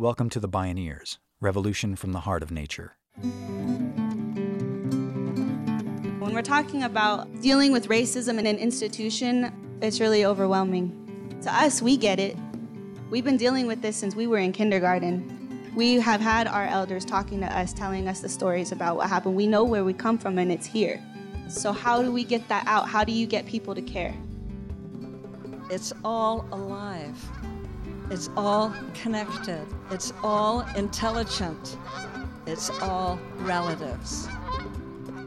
Welcome to the Bioneers, Revolution from the Heart of Nature. When we're talking about dealing with racism in an institution, it's really overwhelming. To us, we get it. We've been dealing with this since we were in kindergarten. We have had our elders talking to us, telling us the stories about what happened. We know where we come from, and it's here. So, how do we get that out? How do you get people to care? It's all alive. It's all connected. It's all intelligent. It's all relatives.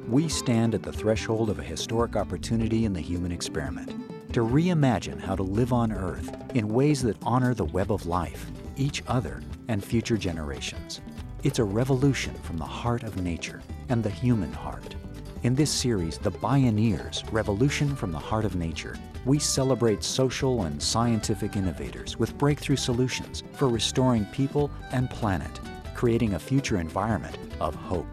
We stand at the threshold of a historic opportunity in the human experiment to reimagine how to live on Earth in ways that honor the web of life, each other, and future generations. It's a revolution from the heart of nature and the human heart. In this series, The Bioneers Revolution from the Heart of Nature, we celebrate social and scientific innovators with breakthrough solutions for restoring people and planet, creating a future environment of hope.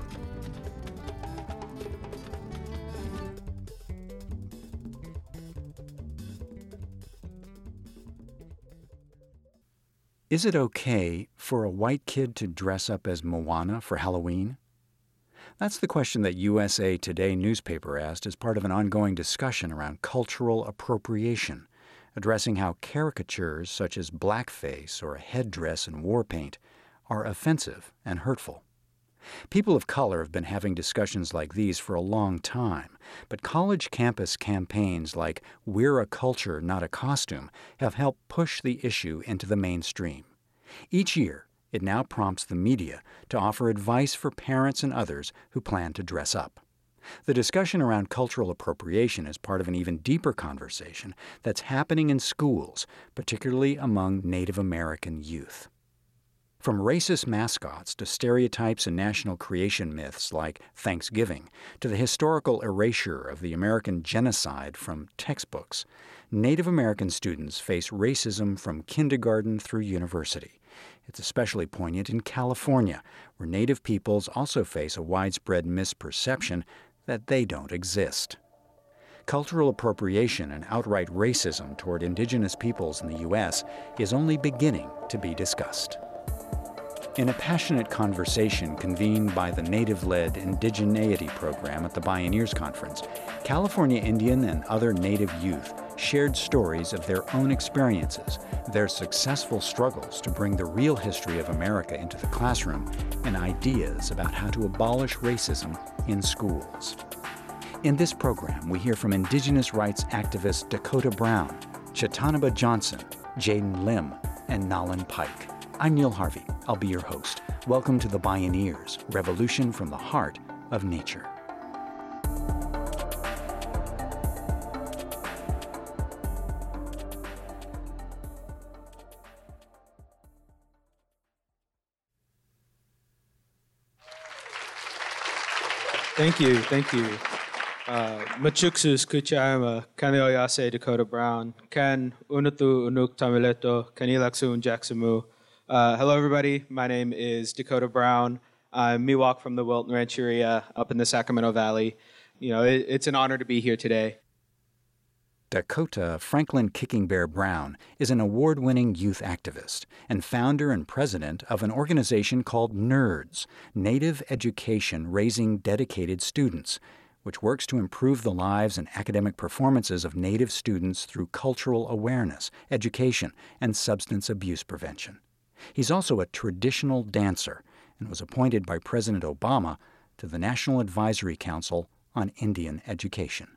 Is it okay for a white kid to dress up as Moana for Halloween? That's the question that USA Today newspaper asked as part of an ongoing discussion around cultural appropriation, addressing how caricatures such as blackface or a headdress and war paint are offensive and hurtful. People of color have been having discussions like these for a long time, but college campus campaigns like We're a Culture, Not a Costume have helped push the issue into the mainstream. Each year, it now prompts the media to offer advice for parents and others who plan to dress up. The discussion around cultural appropriation is part of an even deeper conversation that's happening in schools, particularly among Native American youth. From racist mascots to stereotypes and national creation myths like Thanksgiving to the historical erasure of the American genocide from textbooks, Native American students face racism from kindergarten through university. It's especially poignant in California, where Native peoples also face a widespread misperception that they don't exist. Cultural appropriation and outright racism toward indigenous peoples in the U.S. is only beginning to be discussed. In a passionate conversation convened by the native led Indigeneity program at the Bioneers Conference, California Indian and other Native youth shared stories of their own experiences, their successful struggles to bring the real history of America into the classroom, and ideas about how to abolish racism in schools. In this program, we hear from Indigenous rights activist Dakota Brown, Chiitaanibah Johnson, Jaden Lim, and Naelyn Pike. I'm Neil Harvey. I'll be your host. Welcome to the Bioneers Revolution from the Heart of Nature. Thank you, thank you. Uh, Machuksus kuchayama kanioyase Dakota Brown, kan unatu unuk tamileto kanilaksun jacksamu. Uh, hello, everybody. My name is Dakota Brown. I'm Miwok from the Wilton Rancheria up in the Sacramento Valley. You know, it, it's an honor to be here today. Dakota Franklin Kicking Bear Brown is an award winning youth activist and founder and president of an organization called NERDS, Native Education Raising Dedicated Students, which works to improve the lives and academic performances of Native students through cultural awareness, education, and substance abuse prevention. He's also a traditional dancer and was appointed by President Obama to the National Advisory Council on Indian Education.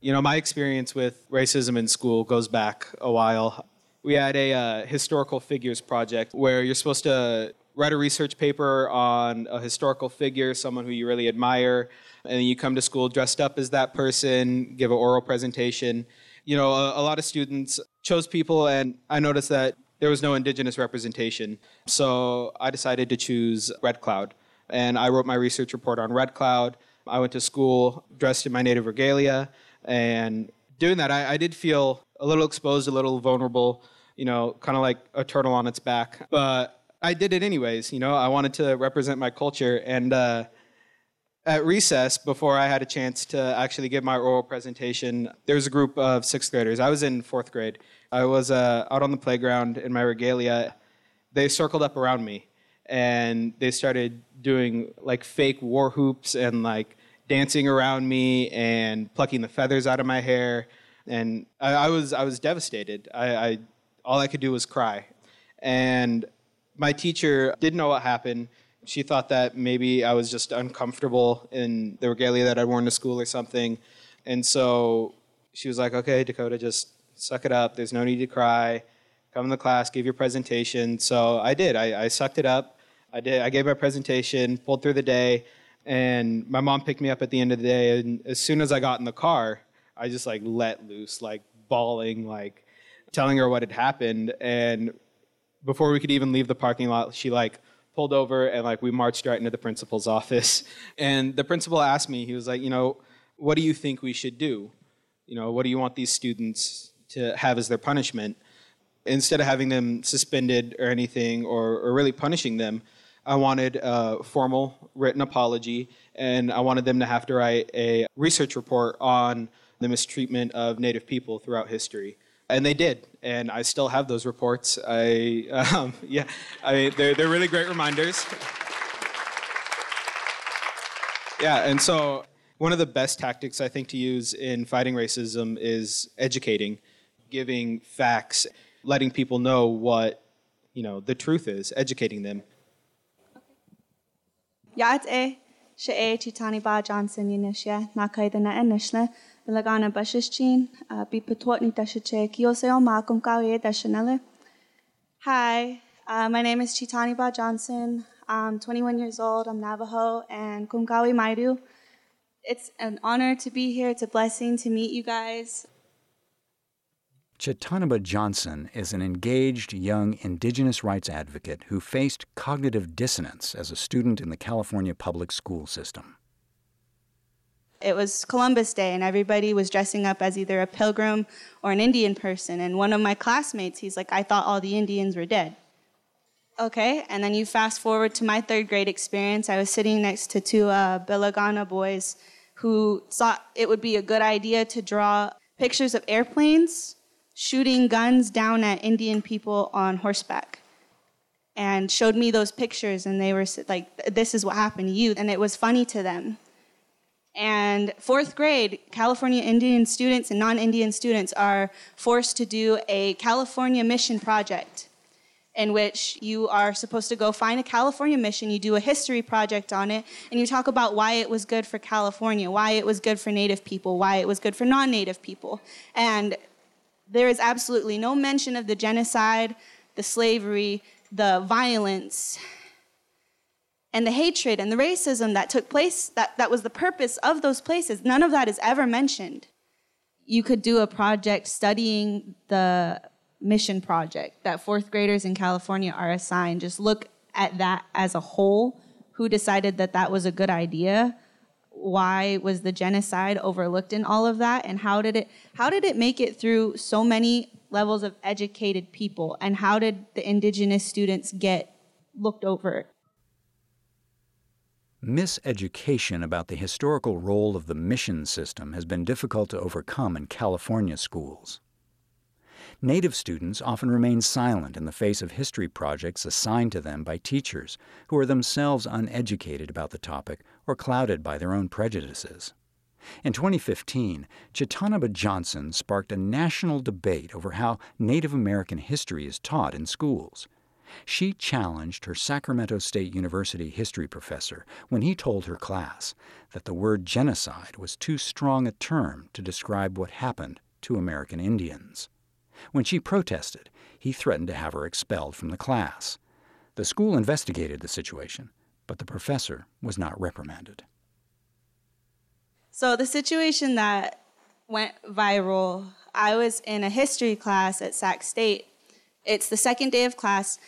You know, my experience with racism in school goes back a while. We had a uh, historical figures project where you're supposed to write a research paper on a historical figure, someone who you really admire, and you come to school dressed up as that person, give an oral presentation. You know, a, a lot of students chose people, and I noticed that there was no indigenous representation. So I decided to choose Red Cloud. And I wrote my research report on Red Cloud. I went to school dressed in my native regalia. And doing that, I, I did feel a little exposed, a little vulnerable, you know, kind of like a turtle on its back. But I did it anyways. You know, I wanted to represent my culture. And uh, at recess, before I had a chance to actually give my oral presentation, there was a group of sixth graders. I was in fourth grade. I was uh, out on the playground in my regalia. they circled up around me and they started doing like fake war hoops and like dancing around me and plucking the feathers out of my hair. And I, I was I was devastated. I, I all I could do was cry. And my teacher didn't know what happened. She thought that maybe I was just uncomfortable in the regalia that I'd worn to school or something. And so she was like, okay, Dakota, just suck it up. There's no need to cry. Come to class, give your presentation. So I did. I, I sucked it up. I did. I gave my presentation, pulled through the day, and my mom picked me up at the end of the day. And as soon as I got in the car, I just like let loose, like bawling, like telling her what had happened. And before we could even leave the parking lot, she like pulled over and like we marched right into the principal's office. And the principal asked me, he was like, you know, what do you think we should do? You know, what do you want these students to have as their punishment? Instead of having them suspended or anything or, or really punishing them, I wanted a formal written apology and I wanted them to have to write a research report on the mistreatment of Native people throughout history. And they did and i still have those reports. I um, yeah i they're, they're really great reminders. Yeah and so one of the best tactics i think to use in fighting racism is educating giving facts letting people know what you know the truth is educating them Ya't she Chitani Ba Johnson be Petwatni Dashache, Kioseo Makum Kawe Dashanele. Hi, uh, my name is Chiitaanibah Johnson. I'm 21 years old, I'm Navajo, and Konkow Maidu. It's an honor to be here, it's a blessing to meet you guys. Chiitaanibah Johnson is an engaged young indigenous rights advocate who faced cognitive dissonance as a student in the California public school system. It was Columbus Day, and everybody was dressing up as either a pilgrim or an Indian person. And one of my classmates, he's like, I thought all the Indians were dead. Okay, and then you fast forward to my third grade experience. I was sitting next to two uh, Bilagana boys who thought it would be a good idea to draw pictures of airplanes shooting guns down at Indian people on horseback. And showed me those pictures, and they were like, This is what happened to you. And it was funny to them. And fourth grade, California Indian students and non Indian students are forced to do a California mission project in which you are supposed to go find a California mission, you do a history project on it, and you talk about why it was good for California, why it was good for Native people, why it was good for non Native people. And there is absolutely no mention of the genocide, the slavery, the violence, and the hatred and the racism that took place, that, that was the purpose of those places, none of that is ever mentioned. You could do a project studying the mission project that fourth graders in California are assigned. Just look at that as a whole. Who decided that that was a good idea? Why was the genocide overlooked in all of that? And how did it how did it make it through so many levels of educated people? And how did the indigenous students get looked over? Miseducation about the historical role of the mission system has been difficult to overcome in California schools. Native students often remain silent in the face of history projects assigned to them by teachers who are themselves uneducated about the topic or clouded by their own prejudices. In 2015, Chiitaanibah Johnson sparked a national debate over how Native American history is taught in schools. She challenged her Sacramento State University history professor when he told her class that the word genocide was too strong a term to describe what happened to American Indians. When she protested, he threatened to have her expelled from the class. The school investigated the situation, but the professor was not reprimanded. So, the situation that went viral, I was in a history class at Sac State it's the second day of class.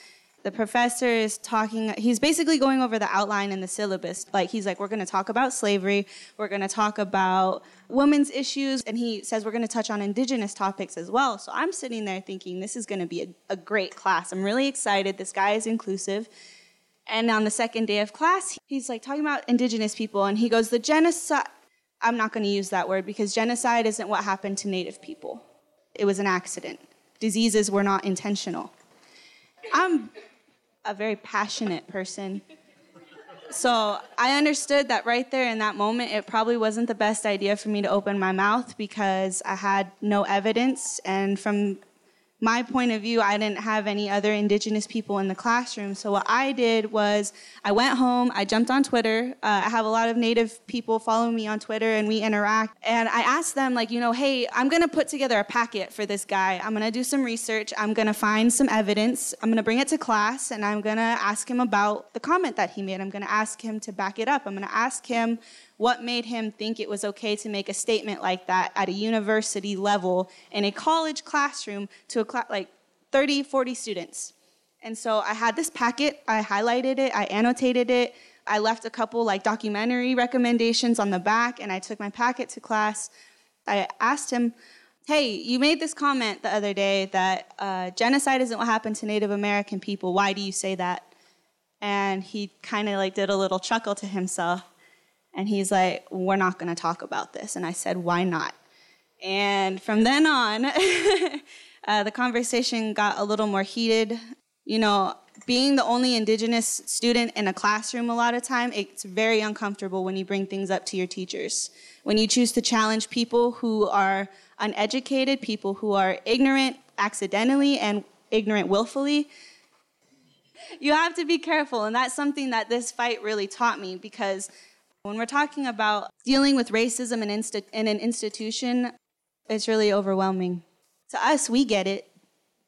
The professor is talking, he's basically going over the outline in the syllabus. Like, he's like, we're going to talk about slavery, we're going to talk about women's issues, and he says we're going to touch on indigenous topics as well. So I'm sitting there thinking, this is going to be a, a great class. I'm really excited. This guy is inclusive. And on the second day of class, he's like talking about indigenous people, and he goes, the genocide, I'm not going to use that word because genocide isn't what happened to native people. It was an accident diseases were not intentional. I'm a very passionate person. So I understood that right there in that moment, it probably wasn't the best idea for me to open my mouth because I had no evidence. And from my point of view, I didn't have any other indigenous people in the classroom. So what I did was I went home, I jumped on Twitter. Uh, I have a lot of native people follow me on Twitter and we interact. And I asked them, like, you know, hey, I'm gonna put together a packet for this guy. I'm gonna do some research. I'm gonna find some evidence. I'm gonna bring it to class and I'm gonna ask him about the comment that he made. I'm gonna ask him to back it up. I'm gonna ask him what made him think it was okay to make a statement like that at a university level in a college classroom to a cl- like 30, 40 students? And so I had this packet, I highlighted it, I annotated it, I left a couple like documentary recommendations on the back, and I took my packet to class. I asked him, Hey, you made this comment the other day that uh, genocide isn't what happened to Native American people. Why do you say that? And he kind of like did a little chuckle to himself. And he's like, We're not going to talk about this. And I said, Why not? And from then on, uh, the conversation got a little more heated. You know, being the only indigenous student in a classroom a lot of time, it's very uncomfortable when you bring things up to your teachers. When you choose to challenge people who are uneducated, people who are ignorant accidentally and ignorant willfully, you have to be careful. And that's something that this fight really taught me because when we're talking about dealing with racism in, insti- in an institution, it's really overwhelming. To us, we get it.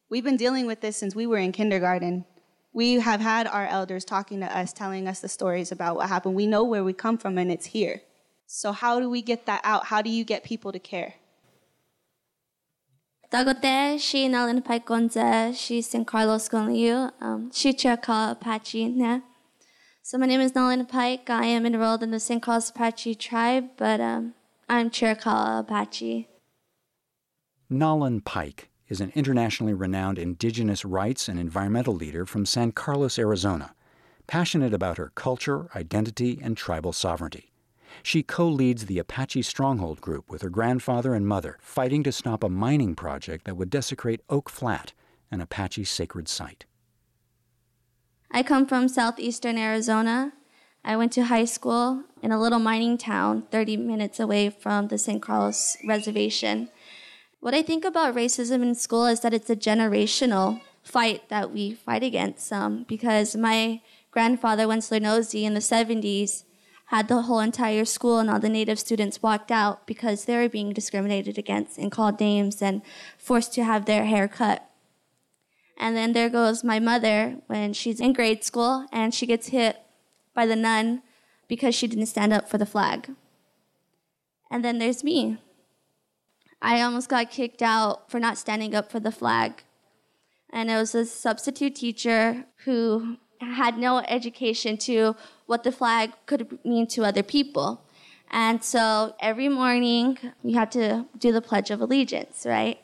We've been dealing with this since we were in kindergarten. We have had our elders talking to us, telling us the stories about what happened. We know where we come from, and it's here. So, how do we get that out? How do you get people to care? Dagote, she nalin paikonza, she San Carlos um, she Apache, ne? So my name is Naelyn Pike. I am enrolled in the San Carlos Apache tribe, but um, I'm Chiricahua Apache. Naelyn Pike is an internationally renowned indigenous rights and environmental leader from San Carlos, Arizona, passionate about her culture, identity, and tribal sovereignty. She co leads the Apache Stronghold Group with her grandfather and mother, fighting to stop a mining project that would desecrate Oak Flat, an Apache sacred site. I come from southeastern Arizona. I went to high school in a little mining town 30 minutes away from the San Carlos reservation. What I think about racism in school is that it's a generational fight that we fight against um, because my grandfather, Wendsler Nosie, in the 70s, had the whole entire school and all the native students walked out because they were being discriminated against and called names and forced to have their hair cut. And then there goes my mother when she's in grade school and she gets hit by the nun because she didn't stand up for the flag. And then there's me. I almost got kicked out for not standing up for the flag. And it was a substitute teacher who had no education to what the flag could mean to other people. And so every morning we had to do the Pledge of Allegiance, right?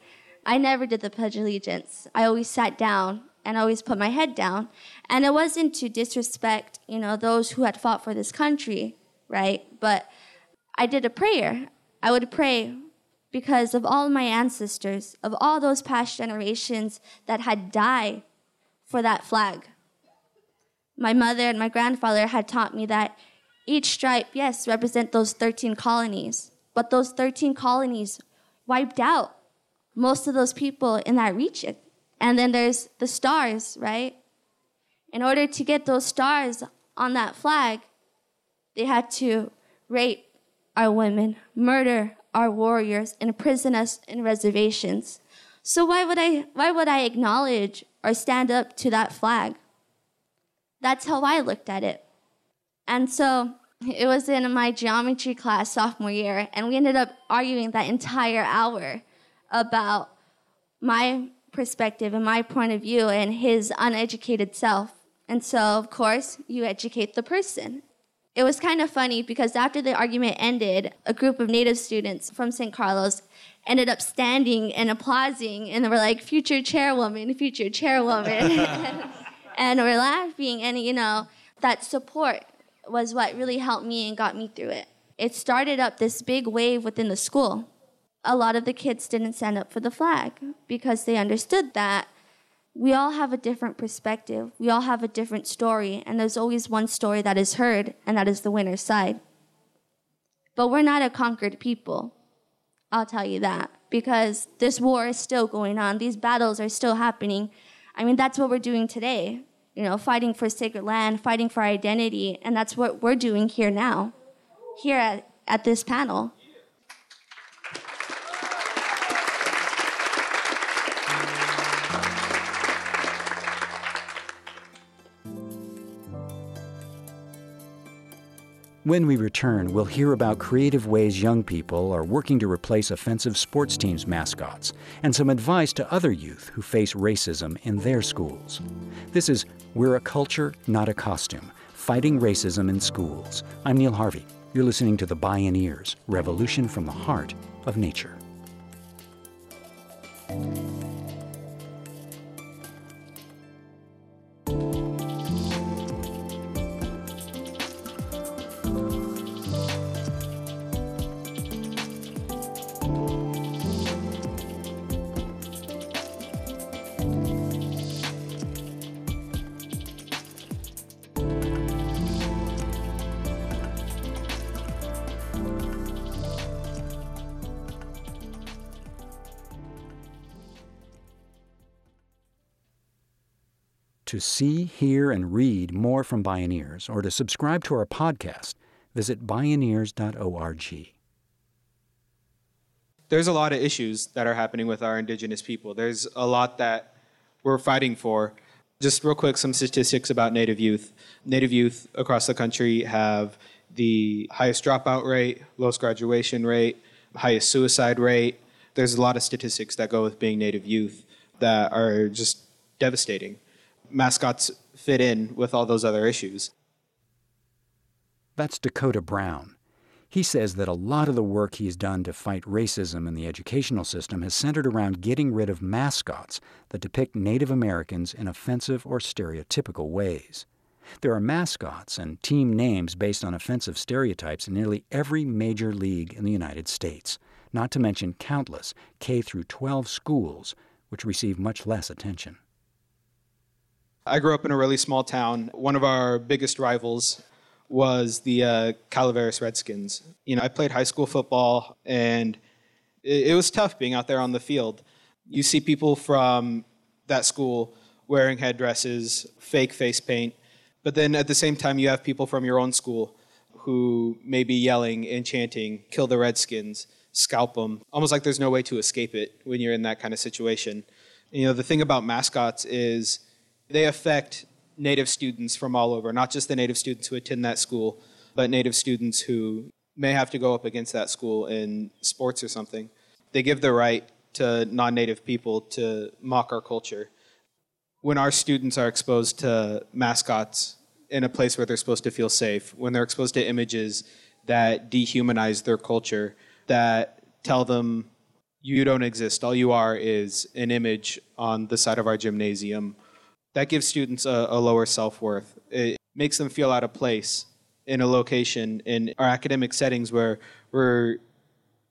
I never did the Pledge of Allegiance. I always sat down and always put my head down. And it wasn't to disrespect, you know, those who had fought for this country, right? But I did a prayer. I would pray because of all my ancestors, of all those past generations that had died for that flag. My mother and my grandfather had taught me that each stripe, yes, represent those 13 colonies, but those 13 colonies wiped out most of those people in that region. And then there's the stars, right? In order to get those stars on that flag, they had to rape our women, murder our warriors, imprison us in reservations. So why would I why would I acknowledge or stand up to that flag? That's how I looked at it. And so it was in my geometry class sophomore year, and we ended up arguing that entire hour about my perspective and my point of view and his uneducated self. And so, of course, you educate the person. It was kind of funny because after the argument ended, a group of native students from San Carlos ended up standing and applauding, and they were like, future chairwoman, future chairwoman. and we're laughing, and you know, that support was what really helped me and got me through it. It started up this big wave within the school a lot of the kids didn't stand up for the flag because they understood that we all have a different perspective. We all have a different story, and there's always one story that is heard, and that is the winner's side. But we're not a conquered people. I'll tell you that because this war is still going on. These battles are still happening. I mean, that's what we're doing today. You know, fighting for sacred land, fighting for identity, and that's what we're doing here now, here at, at this panel. When we return, we'll hear about creative ways young people are working to replace offensive sports teams' mascots and some advice to other youth who face racism in their schools. This is We're a Culture, Not a Costume Fighting Racism in Schools. I'm Neil Harvey. You're listening to The Bioneers Revolution from the Heart of Nature. Hear, and read more from Bioneers or to subscribe to our podcast, visit bioneers.org. There's a lot of issues that are happening with our indigenous people. There's a lot that we're fighting for. Just real quick, some statistics about Native youth. Native youth across the country have the highest dropout rate, lowest graduation rate, highest suicide rate. There's a lot of statistics that go with being Native youth that are just devastating mascots fit in with all those other issues. That's Dakota Brown. He says that a lot of the work he's done to fight racism in the educational system has centered around getting rid of mascots that depict Native Americans in offensive or stereotypical ways. There are mascots and team names based on offensive stereotypes in nearly every major league in the United States, not to mention countless K through 12 schools which receive much less attention. I grew up in a really small town. One of our biggest rivals was the uh, Calaveras Redskins. You know, I played high school football, and it, it was tough being out there on the field. You see people from that school wearing headdresses, fake face paint, but then at the same time, you have people from your own school who may be yelling and chanting, kill the Redskins, scalp them, almost like there's no way to escape it when you're in that kind of situation. You know, the thing about mascots is they affect Native students from all over, not just the Native students who attend that school, but Native students who may have to go up against that school in sports or something. They give the right to non Native people to mock our culture. When our students are exposed to mascots in a place where they're supposed to feel safe, when they're exposed to images that dehumanize their culture, that tell them you don't exist, all you are is an image on the side of our gymnasium that gives students a, a lower self worth. It makes them feel out of place in a location in our academic settings where we're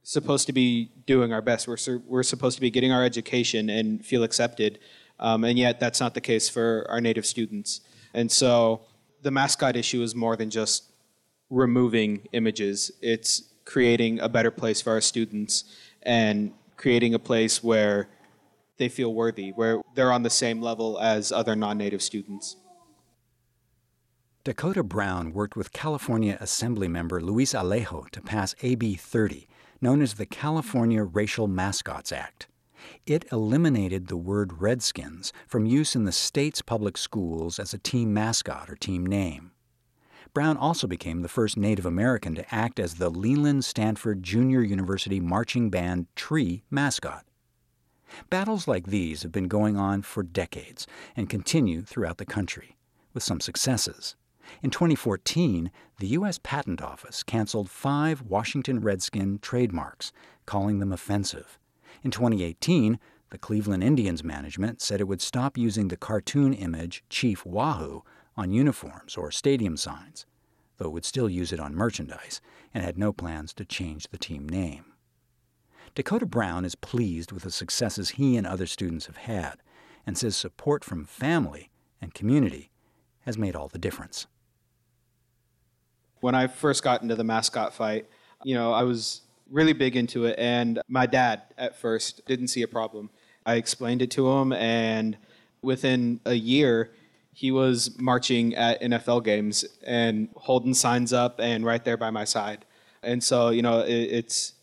supposed to be doing our best. We're, we're supposed to be getting our education and feel accepted. Um, and yet, that's not the case for our native students. And so, the mascot issue is more than just removing images, it's creating a better place for our students and creating a place where they feel worthy, where they're on the same level as other non native students. Dakota Brown worked with California Assemblymember Luis Alejo to pass AB 30, known as the California Racial Mascots Act. It eliminated the word Redskins from use in the state's public schools as a team mascot or team name. Brown also became the first Native American to act as the Leland Stanford Junior University Marching Band Tree mascot. Battles like these have been going on for decades and continue throughout the country, with some successes. In 2014, the U.S. Patent Office canceled five Washington Redskin trademarks, calling them offensive. In 2018, the Cleveland Indians management said it would stop using the cartoon image Chief Wahoo on uniforms or stadium signs, though it would still use it on merchandise and had no plans to change the team name. Dakota Brown is pleased with the successes he and other students have had, and says support from family and community has made all the difference. When I first got into the mascot fight, you know, I was really big into it, and my dad at first didn't see a problem. I explained it to him, and within a year, he was marching at NFL games and holding signs up and right there by my side. And so, you know, it, it's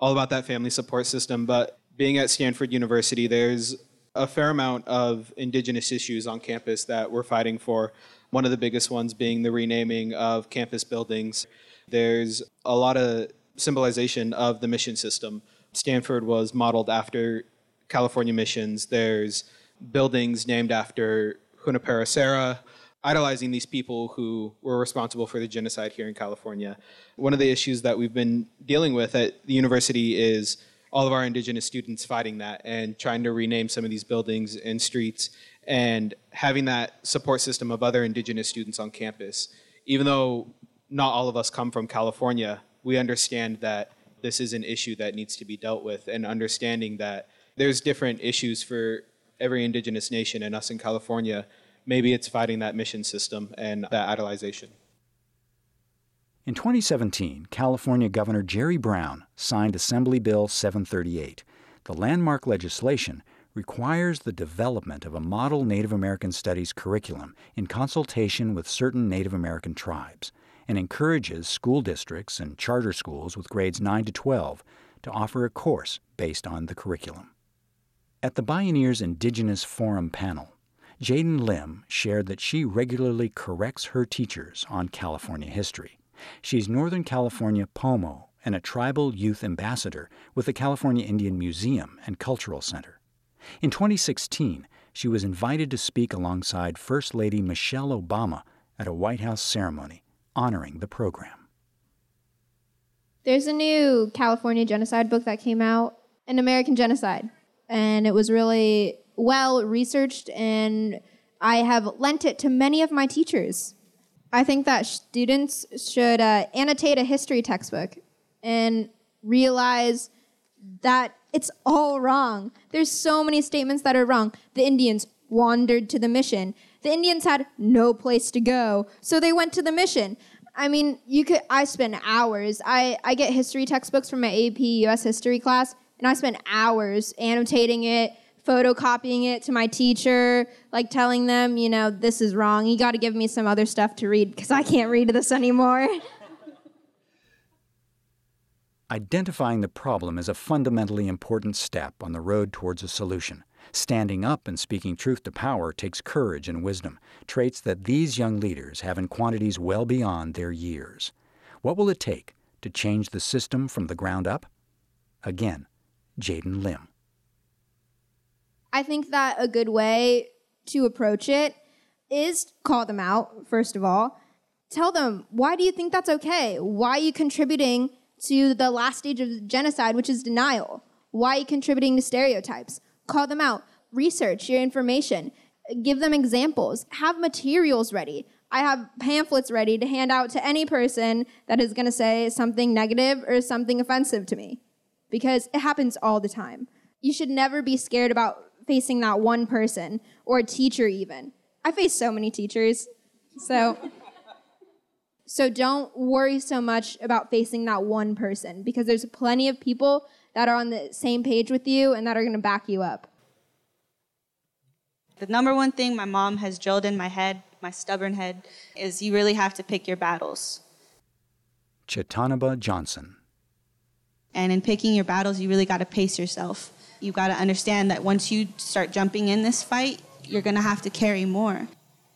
all about that family support system. But being at Stanford University, there's a fair amount of indigenous issues on campus that we're fighting for. One of the biggest ones being the renaming of campus buildings. There's a lot of symbolization of the mission system. Stanford was modeled after California missions. There's buildings named after Junipero Serra, idolizing these people who were responsible for the genocide here in California. One of the issues that we've been dealing with at the university is all of our indigenous students fighting that and trying to rename some of these buildings and streets and having that support system of other indigenous students on campus. Even though not all of us come from California, we understand that this is an issue that needs to be dealt with and understanding that there's different issues for every indigenous nation and us in California. Maybe it's fighting that mission system and that idolization. In 2017, California Governor Jerry Brown signed Assembly Bill 738. The landmark legislation requires the development of a model Native American Studies curriculum in consultation with certain Native American tribes and encourages school districts and charter schools with grades 9 to 12 to offer a course based on the curriculum. At the Bioneers Indigenous Forum panel, Jaden Lim shared that she regularly corrects her teachers on California history. She's Northern California Pomo and a tribal youth ambassador with the California Indian Museum and Cultural Center. In 2016, she was invited to speak alongside First Lady Michelle Obama at a White House ceremony honoring the program. There's a new California genocide book that came out, An American Genocide and it was really well researched and I have lent it to many of my teachers. I think that students should uh, annotate a history textbook and realize that it's all wrong. There's so many statements that are wrong. The Indians wandered to the mission. The Indians had no place to go, so they went to the mission. I mean, you could I spend hours. I, I get history textbooks from my AP US history class and I spend hours annotating it, photocopying it to my teacher, like telling them, you know, this is wrong. You got to give me some other stuff to read because I can't read this anymore. Identifying the problem is a fundamentally important step on the road towards a solution. Standing up and speaking truth to power takes courage and wisdom, traits that these young leaders have in quantities well beyond their years. What will it take to change the system from the ground up? Again, Jaden Lim. I think that a good way to approach it is call them out, first of all. Tell them, why do you think that's okay? Why are you contributing to the last stage of genocide, which is denial? Why are you contributing to stereotypes? Call them out. Research your information. Give them examples. Have materials ready. I have pamphlets ready to hand out to any person that is going to say something negative or something offensive to me because it happens all the time. You should never be scared about facing that one person or a teacher even. I face so many teachers. So so don't worry so much about facing that one person because there's plenty of people that are on the same page with you and that are going to back you up. The number one thing my mom has drilled in my head, my stubborn head, is you really have to pick your battles. Chiitaanibah Johnson. And in picking your battles, you really got to pace yourself. You got to understand that once you start jumping in this fight, you're going to have to carry more.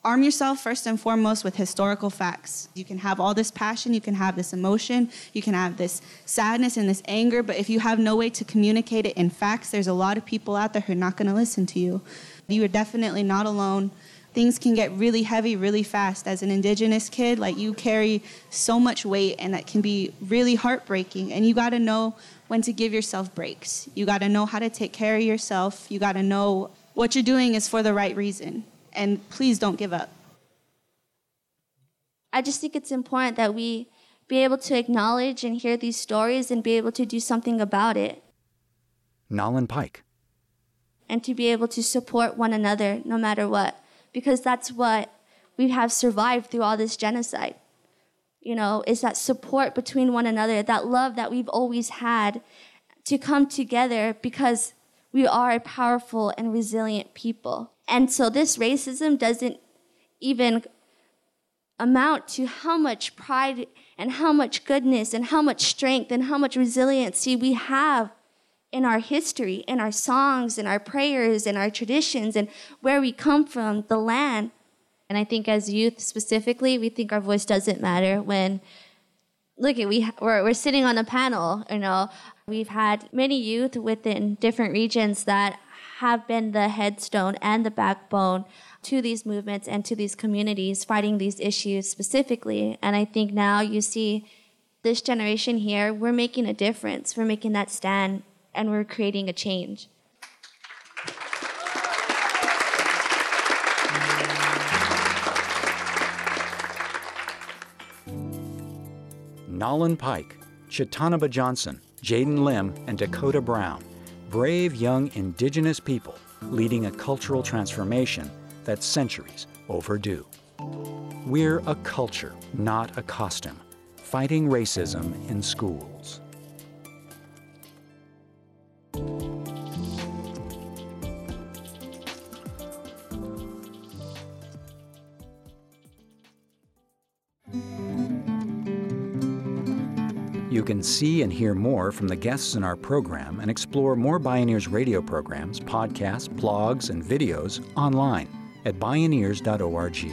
Arm yourself first and foremost with historical facts. You can have all this passion, you can have this emotion, you can have this sadness and this anger, but if you have no way to communicate it in facts, there's a lot of people out there who are not going to listen to you. You are definitely not alone things can get really heavy really fast. As an indigenous kid, like you carry so much weight and that can be really heartbreaking. And you got to know when to give yourself breaks. You got to know how to take care of yourself. You got to know what you're doing is for the right reason. And please don't give up. I just think it's important that we be able to acknowledge and hear these stories and be able to do something about it. Naelyn Pike. and to be able to support one another no matter what, because that's what we have survived through all this genocide. You know, is that support between one another, that love that we've always had to come together because we are a powerful and resilient people. And so this racism doesn't even amount to how much pride and how much goodness and how much strength and how much resiliency we have in our history, in our songs, in our prayers, in our traditions, and where we come from, the land. And I think as youth specifically, we think our voice doesn't matter when look at we we're, we're sitting on a panel you know. We've had many youth within different regions that have been the headstone and the backbone to these movements and to these communities fighting these issues specifically. And i think now you see this generation here we're making a difference. We're making that stand and we're creating a change. Naelyn Pike, Chiitaanibah Johnson, Jaden Lim, and Dakota Brown, brave young indigenous people leading a cultural transformation that's centuries overdue. We're a culture, not a costume, fighting racism in schools. Can see and hear more from the guests in our program and explore more Bioneers radio programs, podcasts, blogs, and videos online at bioneers.org.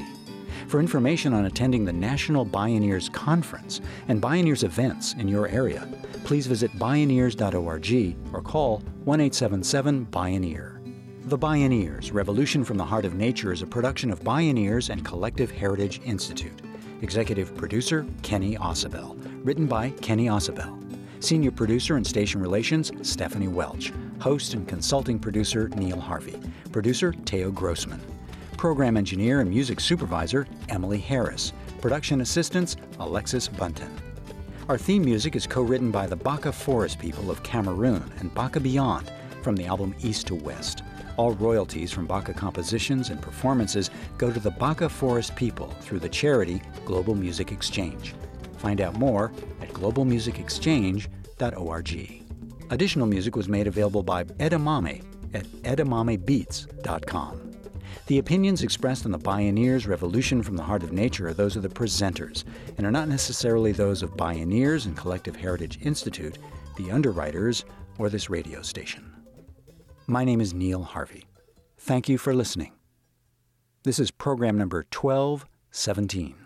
For information on attending the National Bioneers Conference and Bioneers events in your area, please visit bioneers.org or call 1 877 Bioneer. The Bioneers Revolution from the Heart of Nature is a production of Bioneers and Collective Heritage Institute. Executive producer Kenny Ausubel. Written by Kenny Ausubel. Senior producer and station relations Stephanie Welch. Host and consulting producer Neil Harvey. Producer Teo Grossman. Program engineer and music supervisor Emily Harris. Production assistants Alexis Bunton. Our theme music is co written by the Baka Forest people of Cameroon and Baka Beyond from the album East to West. All royalties from Baka compositions and performances go to the Baka Forest people through the charity Global Music Exchange. Find out more at globalmusicexchange.org. Additional music was made available by Edamame at edamamebeats.com. The opinions expressed on the Bioneers Revolution from the Heart of Nature are those of the presenters and are not necessarily those of Bioneers and Collective Heritage Institute, the underwriters, or this radio station. My name is Neil Harvey. Thank you for listening. This is program number 1217.